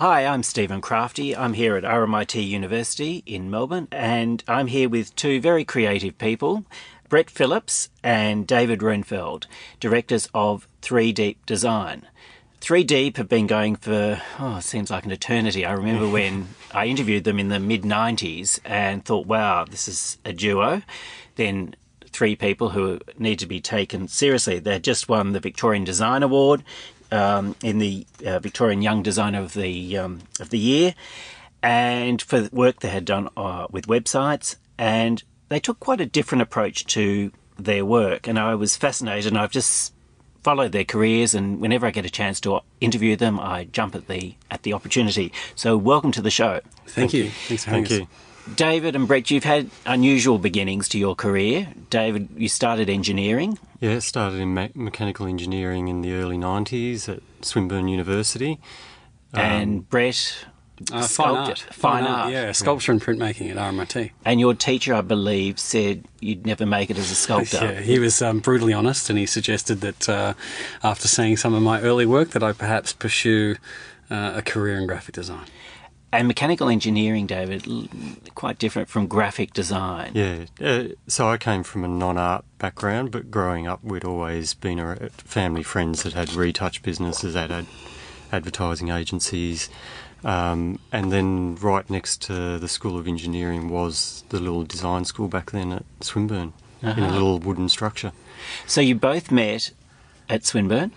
Hi, I'm Stephen Crafti. I'm here at RMIT University in Melbourne, and I'm here with two very creative people, Brett Phillips and David Roennfeldt, directors of Three Deep Design. Three Deep have been going for, oh, it seems like an eternity. I remember when I interviewed them in the mid 90s and thought, wow, this is a duo. Then three people who need to be taken seriously. They just won the Victorian Design Award um, in the uh, Victorian Young Designer of the um, of the Year, and for the work they had done uh, with websites, and they took quite a different approach to their work, and I was fascinated, and I've just followed their careers, and whenever I get a chance to interview them, I jump at the at the opportunity. So, welcome to the show. Thank, Thank you. Thanks for Thank you. Us. David and Brett, you've had unusual beginnings to your career. David, you started engineering. Yeah, started in me- mechanical engineering in the early 90s at Swinburne University. And um, Brett, uh, fine art. Fine, fine art. art. Yeah, sculpture and printmaking at RMIT. And your teacher, I believe, said you'd never make it as a sculptor. yeah, he was um, brutally honest and he suggested that uh, after seeing some of my early work that I perhaps pursue uh, a career in graphic design. And mechanical engineering, David, quite different from graphic design. Yeah. Uh, so I came from a non art background, but growing up, we'd always been a family friends that had retouch businesses, that had advertising agencies. Um, and then right next to the School of Engineering was the little design school back then at Swinburne uh-huh. in a uh-huh. little wooden structure. So you both met at Swinburne?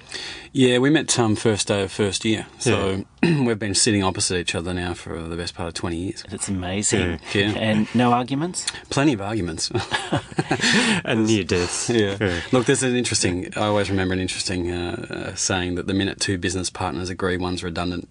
Yeah, we met um, first day of first year. So yeah. we've been sitting opposite each other now for the best part of 20 years. That's amazing. Yeah. yeah. And no arguments? Plenty of arguments. and near deaths. Yeah. yeah. Look, there's an interesting, I always remember an interesting uh, uh, saying that the minute two business partners agree, one's redundant.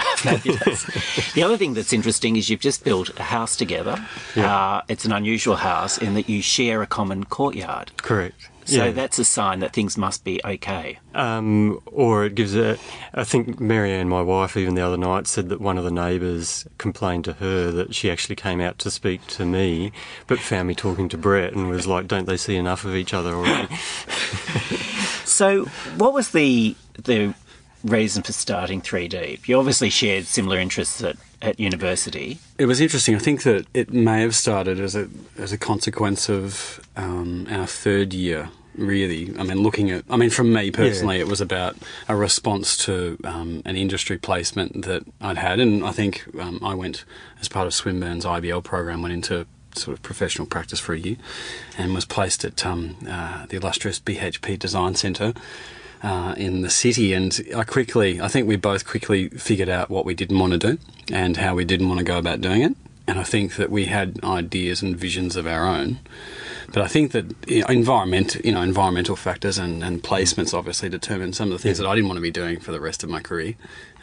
the other thing that's interesting is you've just built a house together. Yeah. Uh, it's an unusual house in that you share a common courtyard. Correct. So yeah. that's a sign that things must be okay. Um, or it gives a. I think Marianne, my wife, even the other night said that one of the neighbours complained to her that she actually came out to speak to me, but found me talking to Brett and was like, "Don't they see enough of each other already?" so, what was the the reason for starting 3 Deep? You obviously shared similar interests at, at university. It was interesting. I think that it may have started as a as a consequence of um, our third year. Really, I mean, looking at, I mean, from me personally, yeah. it was about a response to um, an industry placement that I'd had, and I think um, I went as part of Swinburne's IBL program, went into sort of professional practice for a year, and was placed at um, uh, the illustrious BHP Design Centre uh, in the city. And I quickly, I think we both quickly figured out what we didn't want to do and how we didn't want to go about doing it. And I think that we had ideas and visions of our own. But I think that you know, environment, you know, environmental factors and, and placements obviously determine some of the things yeah. that I didn't want to be doing for the rest of my career.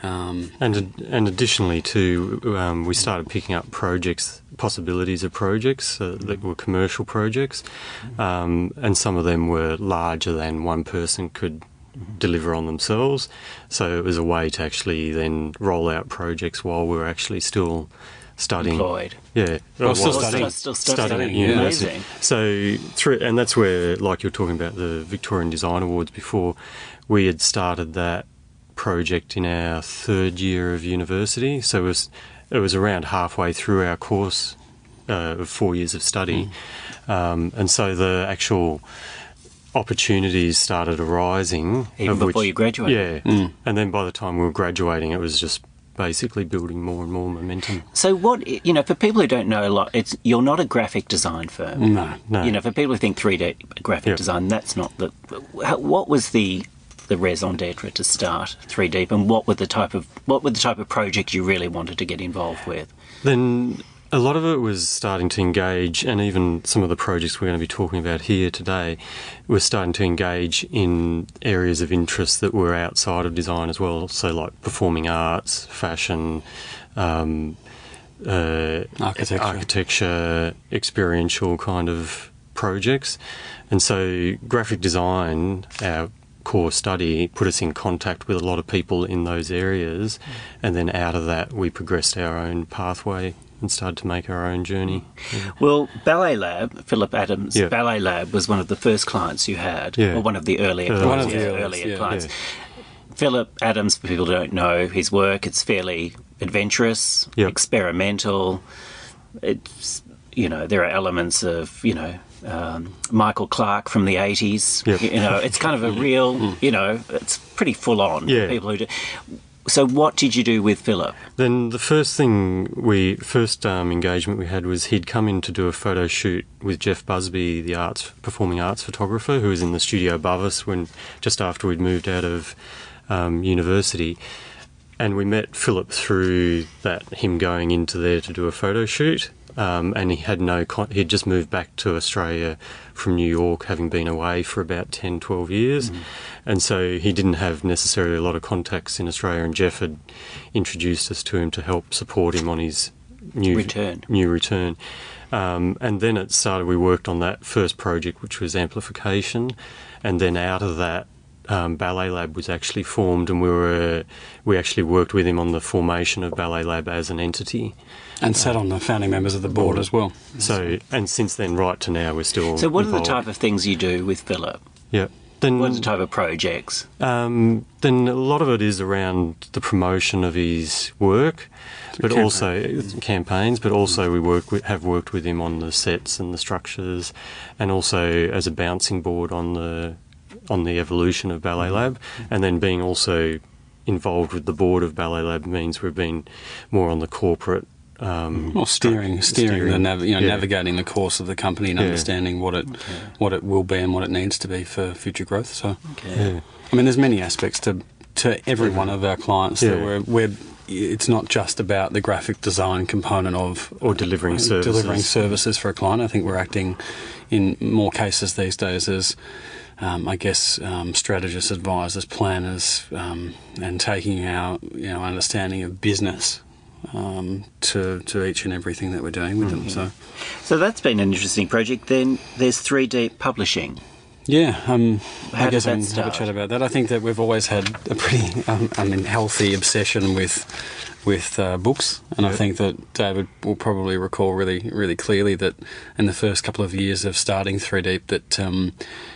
Um, and and additionally, too, um, we started picking up projects, possibilities of projects uh, that were commercial projects, um, and some of them were larger than one person could deliver on themselves. So it was a way to actually then roll out projects while we were actually still studying. Employed. Yeah. Well, still, studying. Still, still studying. studying. Yeah. Amazing. So through, and that's where, like you were talking about the Victorian Design Awards before, we had started that project in our third year of university. So it was, it was around halfway through our course uh, of four years of study. Mm. Um, and so the actual opportunities started arising. Even before which, you graduated? Yeah. Mm. And then by the time we were graduating, it was just basically building more and more momentum. So what you know, for people who don't know a lot, it's you're not a graphic design firm. No, no. You know, for people who think 3D graphic yep. design, that's not the. What was the the raison d'être to start 3 Deep, and what were the type of what were the type of project you really wanted to get involved with? Then a lot of it was starting to engage, and even some of the projects we're going to be talking about here today were starting to engage in areas of interest that were outside of design as well. So, like performing arts, fashion, um, uh, architecture. architecture, experiential kind of projects. And so, graphic design, our core study, put us in contact with a lot of people in those areas, and then out of that, we progressed our own pathway and started to make our own journey. Yeah. Well, Ballet Lab, Philip Adams, yeah. Ballet Lab was one of the first clients you had, yeah. or one of the earlier uh, clients. One of the earlier clients. Philip Adams, for people who don't know his work, it's fairly adventurous, Yep. experimental. It's you know there are elements of you know um, Michael Clark from the eighties. Yep. You know, it's kind of a real you know it's pretty full on. Yeah. People who do. So what did you do with Philip? Then the first thing we first um, engagement we had was he'd come in to do a photo shoot with Jeff Busby, the arts performing arts photographer, who was in the studio above us when just after we'd moved out of um, university, and we met Philip through that him going into there to do a photo shoot. Um, and he had no con- he'd just moved back to Australia from New York having been away for about 10 12 years and so he didn't have necessarily a lot of contacts in Australia and Jeff had introduced us to him to help support him on his new Return. new return um, and then it started we worked on that first project which was amplification and then out of that um, Ballet Lab was actually formed, and we were we actually worked with him on the formation of Ballet Lab as an entity. And sat on the founding members of the board as well. So, and since then, right to now, we're still. So what are the type of things you do with Philip? Yeah. Then, What are the type of projects? um, then a lot of it is around the promotion of his work, but Campaign. also campaigns. But also we work with, have worked with him on the sets and the structures, and also as a bouncing board on the on the evolution of Ballet Lab, and then being also involved with the board of Ballet Lab means we've been more on the corporate. Um, Well, steering, steering, the nav- you know, yeah. navigating the course of the company and Yeah. understanding what it, what it will be and what it needs to be for future growth. So, Okay. Yeah. I mean, there's many aspects to to every one of our clients that Yeah. we're, we're. It's not just about the graphic design component of Or delivering services. delivering services for a client. I think we're acting in more cases these days as, um, I guess, um, strategists, advisors, planners, um, and taking our you know understanding of business um, to to each and everything that we're doing with them. So. So that's been an interesting project. Then there's 3 Deep publishing. Yeah, um, I guess I can have a chat about that. I think that we've always had a pretty, um, I mean, healthy obsession with with uh, books, and I think that David will probably recall really, really clearly that in the first couple of years of starting Three Deep, that um,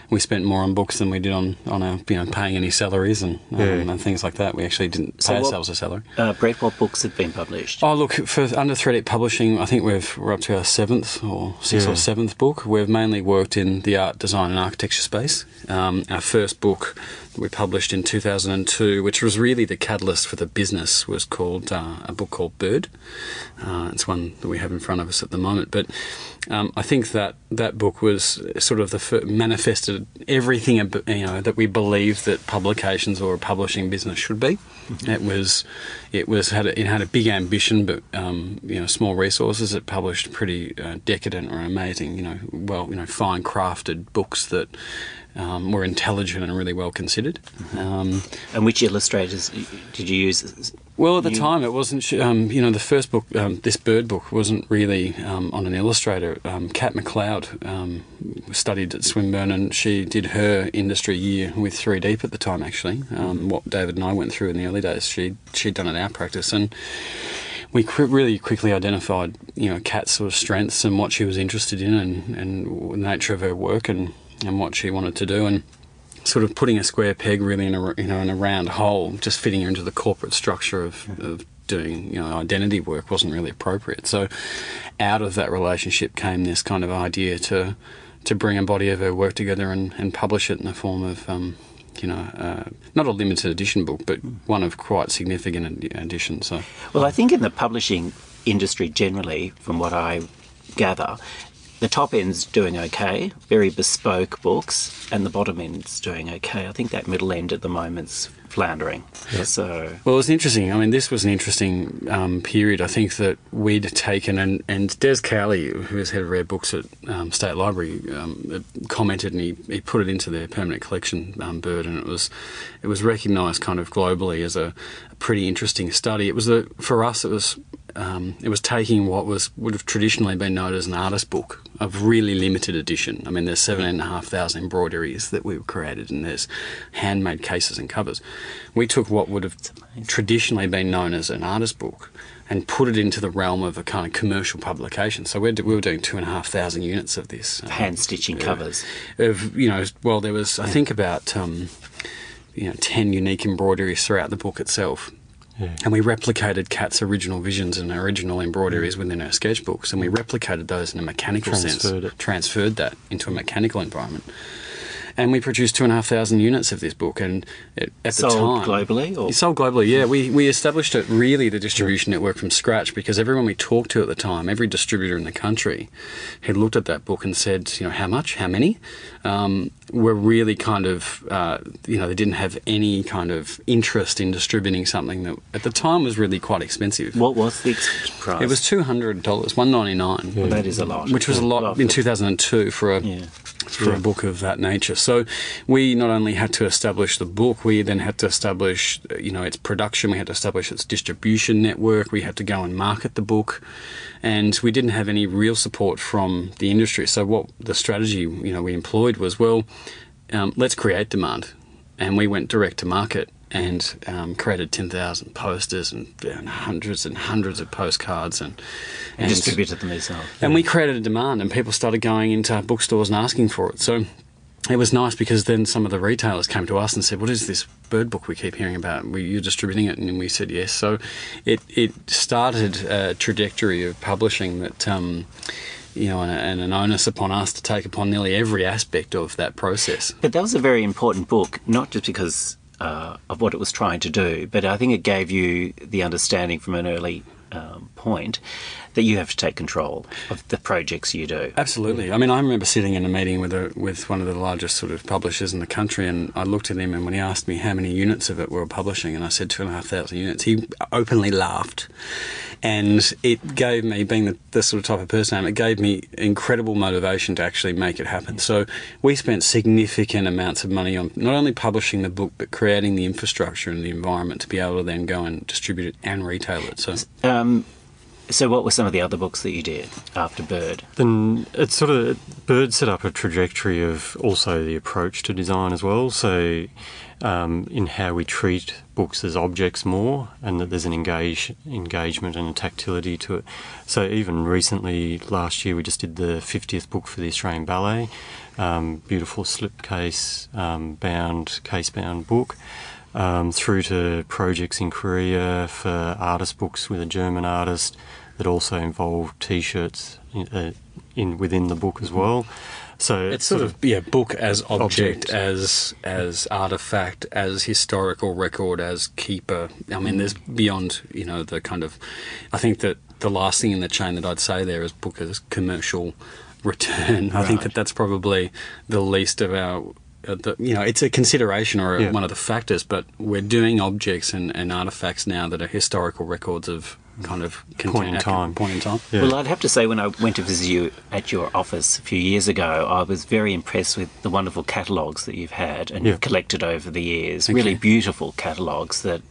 we spent more on books than we did on on our, you know paying any salaries and um, Yeah. and things like that. We actually didn't So pay what- ourselves a salary. Uh, Brett, what books have been published? Oh, look, for under Three Deep Publishing, I think we've, we're up to our seventh or sixth Yeah. or seventh book. We've mainly worked in the art, design, and architecture space. Um, our first book we published in 2002, which was really the catalyst for the business, was called uh, a book called Bird. Uh, it's one that we have in front of us at the moment. But um, I think that that book was sort of the fir- manifested everything ab- you know that we believe that publications or a publishing business should be. It was it was had a, it had a big ambition, but um, you know small resources. It published pretty uh, decadent or amazing, you know, well you know fine crafted books that. Um, were intelligent and really well considered. Um, And which illustrators did you use? well, at the You- time, it wasn't. Um, you know, the first book, um, this bird book, wasn't really um, on an illustrator. Um, Kat McLeod um, studied at Swinburne, and she did her industry year with Three Deep at the time. Actually, um, what David and I went through in the early days, she she'd done at our practice, and we qu- really quickly identified, you know, Kat's sort of strengths and what she was interested in, and and the nature of her work, and and what she wanted to do, and sort of putting a square peg really in a you know in a round hole, just fitting her into the corporate structure of, of doing you know identity work wasn't really appropriate. So out of that relationship came this kind of idea to to bring a body of her work together and, and publish it in the form of um, you know uh, not a limited edition book, but one of quite significant ed- edition. So Well, I think in the publishing industry generally, from what I gather, the top end's doing okay, very bespoke books, and the bottom end's doing okay. I think that middle end at the moment's floundering. So Well, it's interesting. I mean, this was an interesting um, period. I think that we'd taken, and, and Des Cowley, who is head of rare books at um, State Library, um, commented and he, he put it into their permanent collection um, bird, and it was it was recognised kind of globally as a, a pretty interesting study. It was a, for us, it was um, it was taking what was would have traditionally been known as an artist book of really limited edition. I mean, there's seven and a half thousand embroideries that we've created, and there's handmade cases and covers. We took what would have traditionally been known as an artist book and put it into the realm of a kind of commercial publication. So we're, we were doing two and a half thousand units of this. um, hand stitching covers. of you know, well, there was I think about um, you know ten unique embroideries throughout the book itself. Yeah. And we replicated Kat's original visions and original embroideries mm. within our sketchbooks, and we replicated those in a mechanical sense, Transferred it. transferred that into a mechanical environment. And we produced two and a half thousand units of this book, and it, at Sold the time, globally, or- sold globally. Yeah, we we established it really the distribution network from scratch because everyone we talked to at the time, every distributor in the country, had looked at that book and said, you know, how much, how many, um, were really kind of, uh, you know, they didn't have any kind of interest in distributing something that at the time was really quite expensive. What was the price? It was two hundred dollars, one ninety nine. Well, that is a lot. Which was a lot in 2002 for a Yeah. For a book of that nature. So we not only had to establish the book, we then had to establish, uh, you know, its production. We had to establish its distribution network. We had to go and market the book, and we didn't have any real support from the industry. So what the strategy, you know, we employed was well, um, let's create demand, and we went direct to market. And um, created ten thousand posters and, and hundreds and hundreds of postcards and, and distributed them yourself. and we created a demand, and people started going into bookstores and asking for it. So it was nice because then some of the retailers came to us and said, "What is this bird book we keep hearing about? Were you distributing it?" And we said, "Yes." So it it started a trajectory of publishing that. Um, you know, and, and an onus upon us to take upon nearly every aspect of that process. But that was a very important book, not just because uh, of what it was trying to do, but I think it gave you the understanding from an early um, point that you have to take control of the projects you do. Absolutely. I mean, I remember sitting in a meeting with a, with one of the largest sort of publishers in the country, and I looked at him, and when he asked me how many units of it we were publishing, and I said two and a half thousand units, he openly laughed, and it gave me, being the, the sort of type of person I am, it gave me incredible motivation to actually make it happen. So we spent significant amounts of money on not only publishing the book, but creating the infrastructure and the environment to be able to then go and distribute it and retail it. So. Um, so, what were some of the other books that you did after Bird? Then it sort of Bird set up a trajectory of also the approach to design as well. So um, in how we treat books as objects more, and that there's an engage engagement and a tactility to it. So even recently, last year we just did the 50th book for the Australian Ballet, um, beautiful slipcase um, bound, case bound book. Um, through to projects in Korea for artist books with a German artist that also involve T-shirts in, uh, in within the book as well. So It's sort of yeah, book as object, Object. as as artifact, as historical record, as keeper. I mean, there's beyond you know the kind of. I think that the last thing in the chain that I'd say there is book as commercial return. I think that that's probably the least of our. Uh, the, you know, it's a consideration or a, Yeah. one of the factors, but we're doing objects and, and artifacts now that are historical records of kind of Point in time. Point in time. Yeah. Well, I'd have to say, when I went to visit you at your office a few years ago, I was very impressed with the wonderful catalogues that you've had and Yeah. you've collected over the years. Thank really you. beautiful catalogues that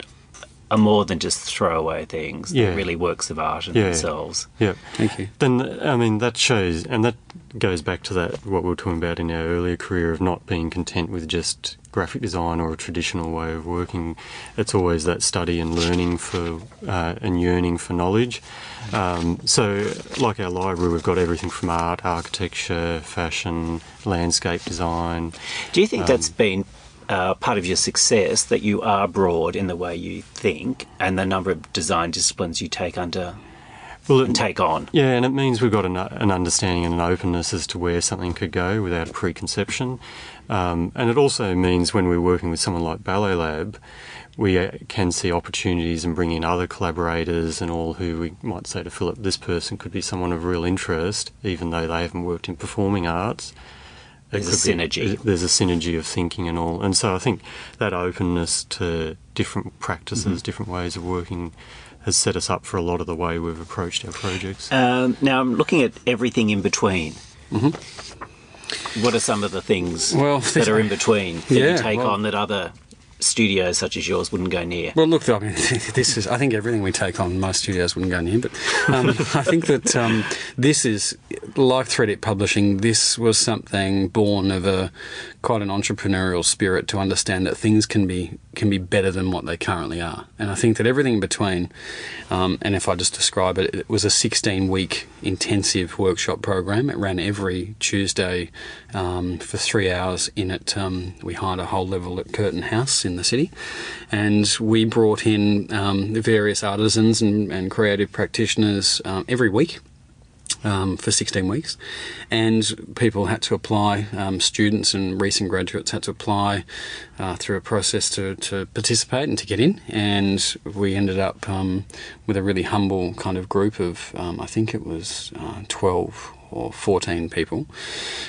are more than just throwaway things. Yeah. They're really works of art in Yeah. themselves. yeah. Thank you. Then I mean that shows, and that goes back to that what we were talking about in our earlier career of not being content with just graphic design or a traditional way of working. It's always that study and learning for uh, and yearning for knowledge. Um, so, like our library, we've got everything from art, architecture, fashion, landscape design. Do you think that's been uh, part of your success that you are broad in the way you think and the number of design disciplines you take under Well, and take on? Yeah, and it means we've got an, an understanding and an openness as to where something could go without a preconception. Um, and it also means when we're working with someone like Ballet Lab, we uh, can see opportunities and bring in other collaborators and all who we might say to Philip, this person could be someone of real interest, even though they haven't worked in performing arts. It There's a could be- synergy. there's a synergy of thinking and all. And so I think that openness to different practices, Mm-hmm. different ways of working, has set us up for a lot of the way we've approached our projects. Um, now I'm looking at everything in between. What are some of the things Well, that are in between that Yeah, you take well- on that other studios such as yours wouldn't go near? Well, look, I mean, this is. I think everything we take on, most studios wouldn't go near, but um, I think that um, this is like Three Deep Publishing. This was something born of a quite an entrepreneurial spirit to understand that things can be can be better than what they currently are. And I think that everything in between, um, and if I just describe it, it was a 16 week intensive workshop program. It ran every Tuesday um, for three hours in it. Um, we hired a whole level at Curtin House in the city, and we brought in um, various artisans and, and creative practitioners um, every week um, for 16 weeks, and people had to apply. Um, students and recent graduates had to apply uh, through a process to, to participate and to get in. And we ended up um, with a really humble kind of group of, um, I think it was uh, 12 or 14 people.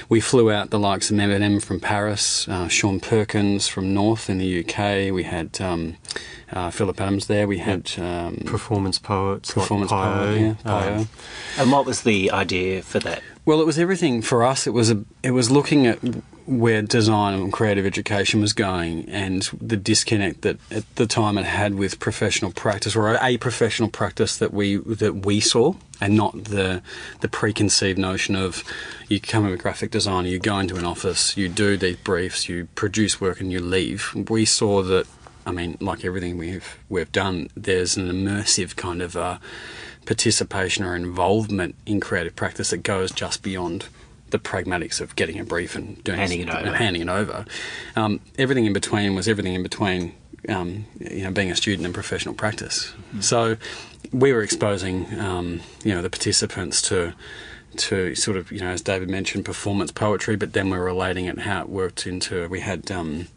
We flew out the likes of M/M from Paris, uh, Sean Perkins from North in the UK. We had um, uh, Philip Adams there. We had um, performance poets, performance like poet, yeah, Pio. Um, and what was the idea for that? Well, it was everything for us. It was a, it was looking at where design and creative education was going and the disconnect that at the time it had with professional practice or a professional practice that we that we saw and not the the preconceived notion of you come a graphic designer you go into an office you do these briefs you produce work and you leave. We saw that I mean like everything we've we've done there's an immersive kind of uh, participation or involvement in creative practice that goes just beyond the pragmatics of getting a brief and doing handing it over. Handing it over. Um, everything in between was everything in between. Um, you know, being a student in professional practice. Mm-hmm. So we were exposing, um, you know, the participants to to sort of, you know, as David mentioned, performance poetry, but then we were relating it how it worked into. We had um,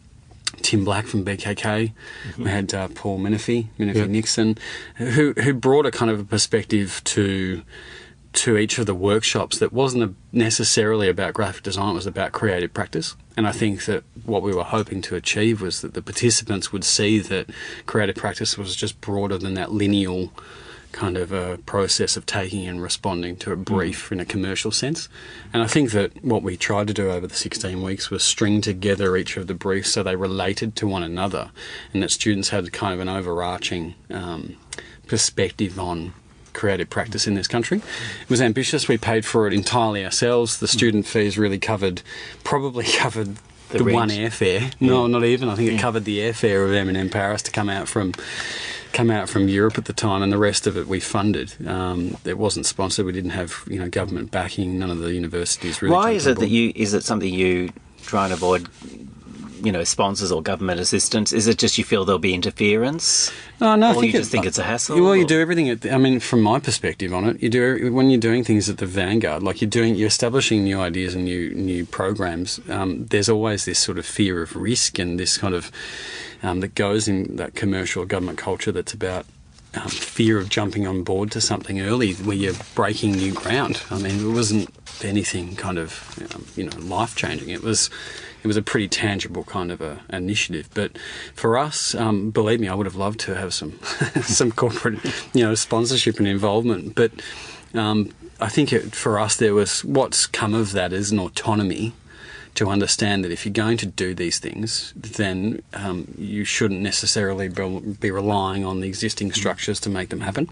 Tim Black from BKK. Mm-hmm. We had uh, Paul Minifie, Minifie yep. Nixon, who who brought a kind of a perspective to to each of the workshops that wasn't necessarily about graphic design, it was about creative practice. And I think that what we were hoping to achieve was that the participants would see that creative practice was just broader than that lineal kind of a process of taking and responding to a brief mm. in a commercial sense. And I think that what we tried to do over the 16 weeks was string together each of the briefs so they related to one another and that students had kind of an overarching um, perspective on creative practice in this country. It was ambitious. We paid for it entirely ourselves. The student fees really covered, probably covered the, the one airfare. No, not even. I think it covered the airfare of M/M Paris to come out from come out from Europe at the time, and the rest of it we funded. Um, it wasn't sponsored. We didn't have you know government backing. None of the universities really. Why is it that you? Is it something you try and avoid you know sponsors or government assistance? Is it just you feel there'll be interference? No, no. I think you just think it's a hassle. Well, or? you do everything. At the, I mean, from my perspective on it, you do when you're doing things at the vanguard, like you're doing, you're establishing new ideas and new new programs. Um, there's always this sort of fear of risk and this kind of um, that goes in that commercial government culture that's about um, fear of jumping on board to something early where you're breaking new ground. I mean, it wasn't anything kind of um, you know life changing. It was it was a pretty tangible kind of a initiative. But for us, um, believe me, I would have loved to have some some corporate you know sponsorship and involvement. But um, I think it, for us, there was what's come of that is an autonomy to understand that if you're going to do these things, then um, you shouldn't necessarily be relying on the existing structures to make them happen.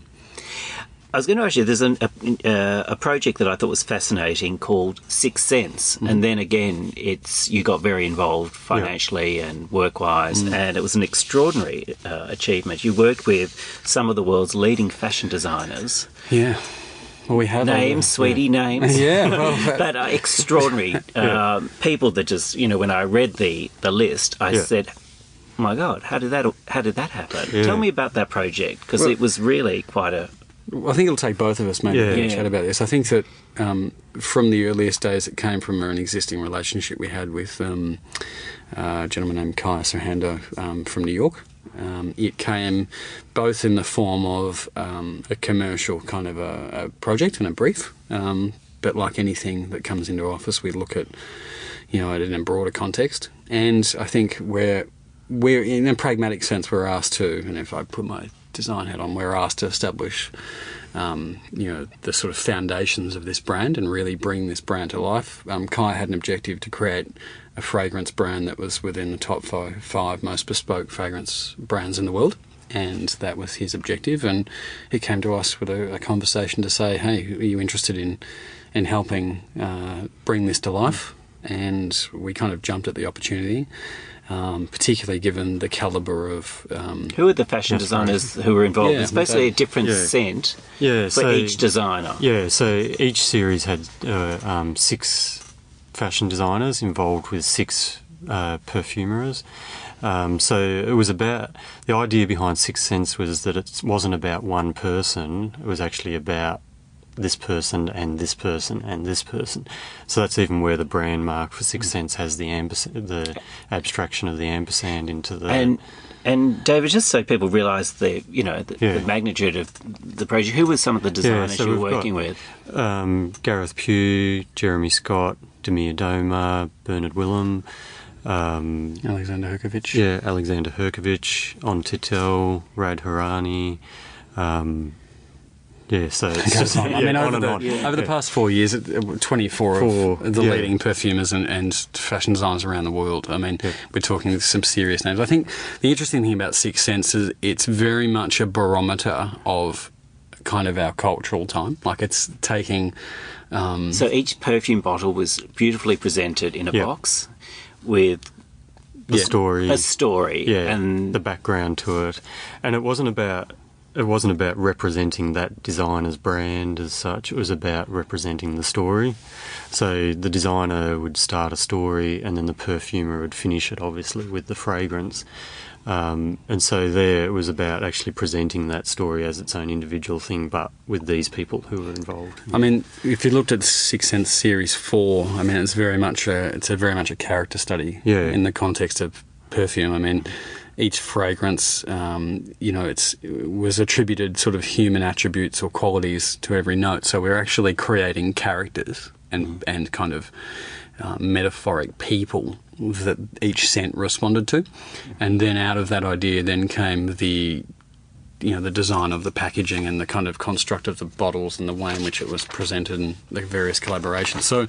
I was going to ask you, there's an, a, uh, a, project that I thought was fascinating called Sixth Sense, mm-hmm. and then again, it's you got very involved financially yeah. and work-wise, mm and it was an extraordinary uh, achievement. You worked with some of the world's leading fashion designers. Yeah. Well, we have names, sweetie yeah. names. yeah, well, but uh, extraordinary yeah. Um, people that just you know when I read the the list, I yeah. said, "My God, how did that how did that happen?" Tell me about that project because well, it was really quite a I think it'll take both of us maybe yeah. to chat about this. I think that um, from the earliest days, it came from an existing relationship we had with um, a gentleman named Kai Serhando um, from New York. Um, it came both in the form of um, a commercial kind of a, a project and a brief, um, but like anything that comes into office, we look at you know it in a broader context. And I think we're we're in a pragmatic sense, we're asked to, and if I put my design hat on, we're asked to establish, um, you know, the sort of foundations of this brand and really bring this brand to life. Um, Kai had an objective to create a fragrance brand that was within the top five, five most bespoke fragrance brands in the world. And that was his objective. And he came to us with a, a conversation to say, "Hey, are you interested in in helping uh, bring this to life?" and we kind of jumped at the opportunity. Um, particularly given the caliber of um, Who are the fashion designers who were involved? Yeah, it's basically a different yeah. scent Yeah, for so each designer. Yeah, so each series had uh, um, six fashion designers involved with six uh, perfumers. Um, so it was about the idea behind Six Scents was that it wasn't about one person. It was actually about this person and this person and this person. So that's even where the brand mark for Six Scents has the ampersand, the abstraction of the ampersand into the And and David, just so people realise the you know the, Yeah. the magnitude of the project, who were some of the designers so you were we've got- working with? um, Gareth Pugh, Jeremy Scott, Damir Doma, Bernhard Willhelm, um, Alexandre Herchcovitch. yeah, Alexandre Herchcovitch, On Titel, Rad Hourani. Um, yeah, so it's Goes just on. I mean, on over and the, on. over the past four years, it- it- 24 Four, of the yeah. leading perfumers and, and fashion designers around the world. I mean, Yeah. we're talking some serious names. I think the interesting thing about Six Scents is it's very much a barometer of kind of our cultural time. Like it's taking. Um, So each perfume bottle was beautifully presented in a Yeah. box with the Yeah. story, a story. yeah, and the background to it, and it wasn't about it wasn't about representing that designer's brand as such. It was about representing the story. So the designer would start a story, and then the perfumer would finish it, obviously with the fragrance. Um, and so there, it was about actually presenting that story as its own individual thing, but with these people who were involved. I mean, if you looked at Six Scents Series Four, I mean, it's very much a it's a very much a character study. Yeah. In the context of perfume, I mean, each fragrance, um, you know, it's was attributed sort of human attributes or qualities to every note. So we're actually creating characters and and kind of uh, metaphoric people that each scent responded to, and then out of that idea, then came the you know the design of the packaging and the kind of construct of the bottles and the way in which it was presented and the various collaborations. So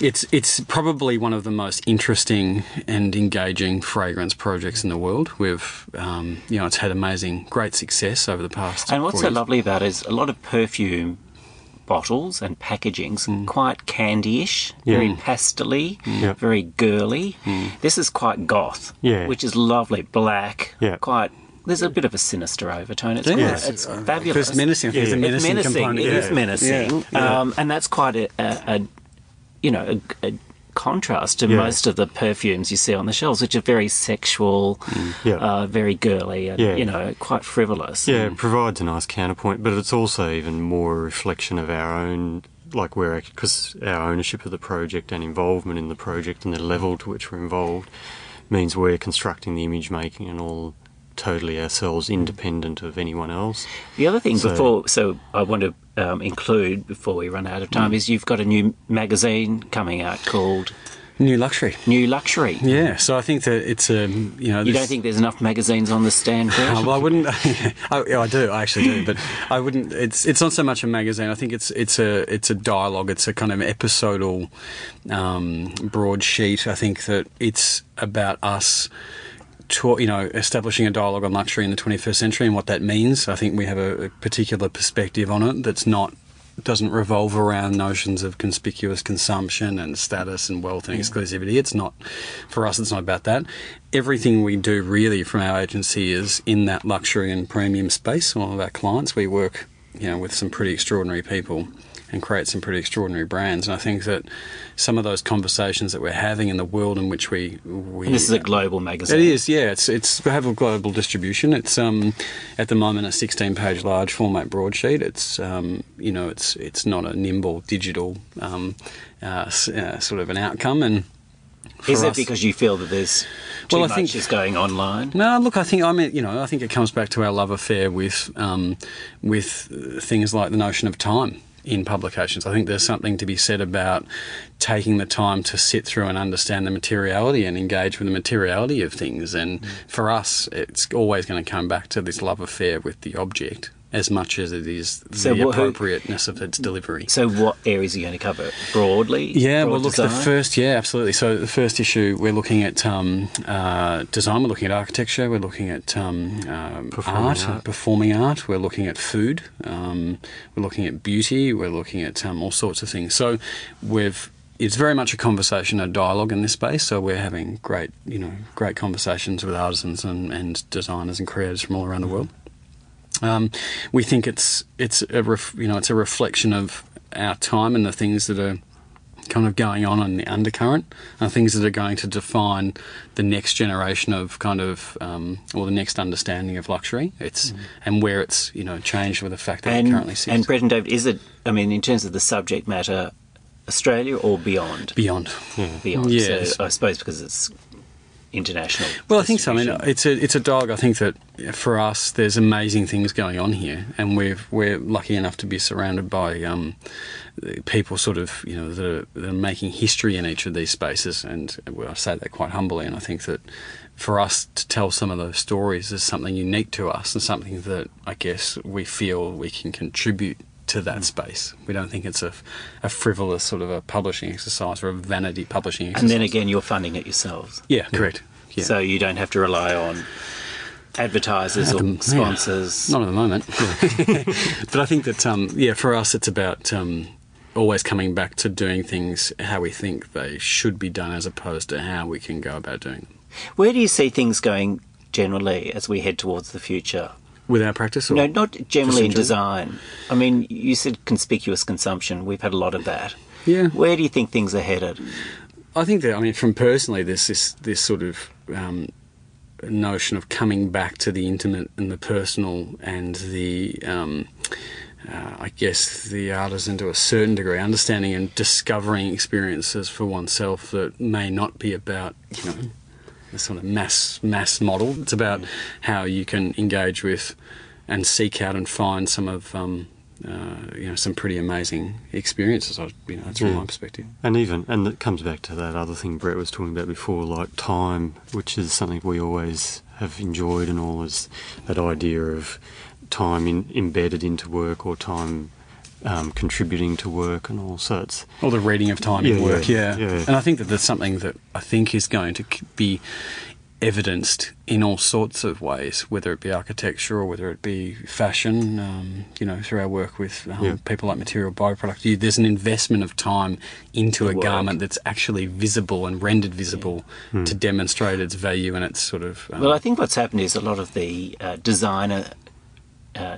it's it's probably one of the most interesting and engaging fragrance projects in the world. We've um, you know it's had amazing, great success over the past. And what's four so years. lovely about it is a lot of perfume bottles and packagings quite candy-ish, very pastel-y, Yeah. very girly. This is quite goth, Yeah. which is lovely, black, Yeah. quite. There's a bit of a sinister overtone. It's, Yeah. quite, it's fabulous. It's menacing. I Yeah, There's a yeah. It's menacing, menacing. component. It yeah. is menacing, Yeah. Um, and that's quite a, a, a you know, a, a contrast to Yeah. most of the perfumes you see on the shelves, which are very sexual, Yeah. uh, very girly, and Yeah. you know, quite frivolous. Yeah, it provides a nice counterpoint, but it's also even more a reflection of our own, like we're because our ownership of the project and involvement in the project and the level to which we're involved means we're constructing the image making and all totally ourselves, independent of anyone else. The other thing So- before, so I want to um, include before we run out of Mm. time, is you've got a new magazine coming out called New luxury. New Luxury. Yeah, so I think that it's a you know You don't think there's enough magazines on the stand, well, I wouldn't. I, yeah, I do. I actually do, but I wouldn't. It's it's not so much a magazine. I think it's it's a it's a dialogue. It's a kind of episodal um, broadsheet. I think that it's about us. To, you know, establishing a dialogue on luxury in the 21st century and what that means. I think we have a, a particular perspective on it that's not doesn't revolve around notions of conspicuous consumption and status and wealth and exclusivity. It's not for us. It's not about that. Everything we do really from our agency is in that luxury and premium space. All of our clients, we work, you know, with some pretty extraordinary people and create some pretty extraordinary brands. And I think that some of those conversations that we're having in the world in which we we And this is a global magazine. it is, yeah. It's it's we have a global distribution. It's um at the moment a 16-page large format broadsheet. It's um you know it's it's not a nimble digital um uh, uh, sort of an outcome. And for Is it us- because you feel that there's too Well, I much think- is going online? no, look, I think I mean, you know, I think it comes back to our love affair with um, with things like the notion of time in publications. I think there's something to be said about taking the time to sit through and understand the materiality and engage with the materiality of things. And mm. for us, it's always going to come back to this love affair with the object as much as it is So the what- who- appropriateness of its delivery. So, what areas are you going to cover broadly? Yeah, Broad well, look, the first, yeah, absolutely. So the first issue, we're looking at um, uh, design, we're looking at architecture, we're looking at um, um, Performing art, art. performing art, we're looking at food, um, we're looking at beauty, we're looking at um, all sorts of things. So we've it's very much a conversation, a dialogue in this space. So we're having great, you know, great conversations with artisans and, and designers and creators from all around the world. Um, we think it's it's a ref, you know it's a reflection of our time and the things that are kind of going on in the undercurrent, and things that are going to define the next generation of kind of um, or the next understanding of luxury. It's and where it's you know changed with the fact that it And, currently sits and Brett and David, is it, I mean, in terms of the subject matter, Australia or beyond? beyond. Beyond. Yes. So I suppose because it's international. Well, I think so. I mean, it's a it's a dialogue. I think that for us, there's amazing things going on here, and we're we're lucky enough to be surrounded by um, people, sort of you know, that are, that are making history in each of these spaces. And well, I say that quite humbly, and I think that for us to tell some of those stories is something unique to us, and something that I guess we feel we can contribute to that space. We don't think it's a, a frivolous sort of a publishing exercise or a vanity publishing exercise. and then again, you're funding it yourselves. yeah, correct. Yeah. So you don't have to rely on advertisers At or the- yeah. sponsors. Not at the moment. but I think that, um, yeah, for us, it's about um, always coming back to doing things how we think they should be done as opposed to how we can go about doing them. Where do you see things going generally as we head towards the future? With our practice? Or? No, not generally in in design. I mean, you said conspicuous consumption. We've had a lot of that. Yeah. Where do you think things are headed? I think that, I mean, from personally, there's this, this sort of um, notion of coming back to the intimate and the personal and the, um, uh, I guess, the artisan to a certain degree, understanding and discovering experiences for oneself that may not be about, you know, the sort of mass mass model. It's about how you can engage with and seek out and find some of um, uh, you know some pretty amazing experiences. I, you know, that's from Yeah. my perspective. And even, and it comes back to that other thing Brett was talking about before, like time, which is something we always have enjoyed and all, is that idea of time in, embedded into work or time um, contributing to work and all. So it's, Or the reading of time in work, yeah, yeah. yeah. And I think that that's something that I think is going to be evidenced in all sorts of ways, whether it be architecture or whether it be fashion. Um, you know, through our work with um, Yeah. people like Material Byproduct, you, there's an investment of time into The a work. garment that's actually visible and rendered visible to demonstrate its value and its sort of. Um, Well, I think what's happened is a lot of the uh, designer uh,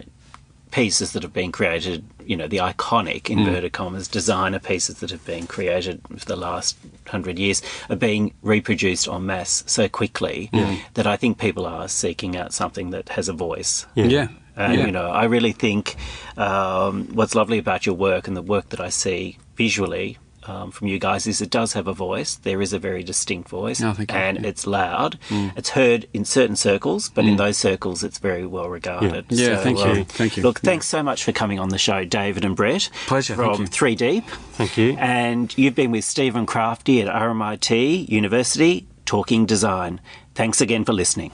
pieces that have been created, you know, the iconic, inverted commas, designer pieces that have been created for the last hundred years are being reproduced en masse so quickly that I think people are seeking out something that has a voice. yeah. yeah. And, yeah. you know, I really think um, what's lovely about your work and the work that I see visually um, from you guys is it does have a voice. There is a very distinct voice. Oh, thank you. And Yeah. it's loud. It's heard in certain circles, but in those circles, it's very well regarded. Yeah. Yeah, thank you. um, Thank you. Look, Yeah. thanks so much for coming on the show, David and Brett. Pleasure, thank From 3 Deep. Thank you. And you've been with Stephen Crafti at RMIT University talking design. Thanks again for listening.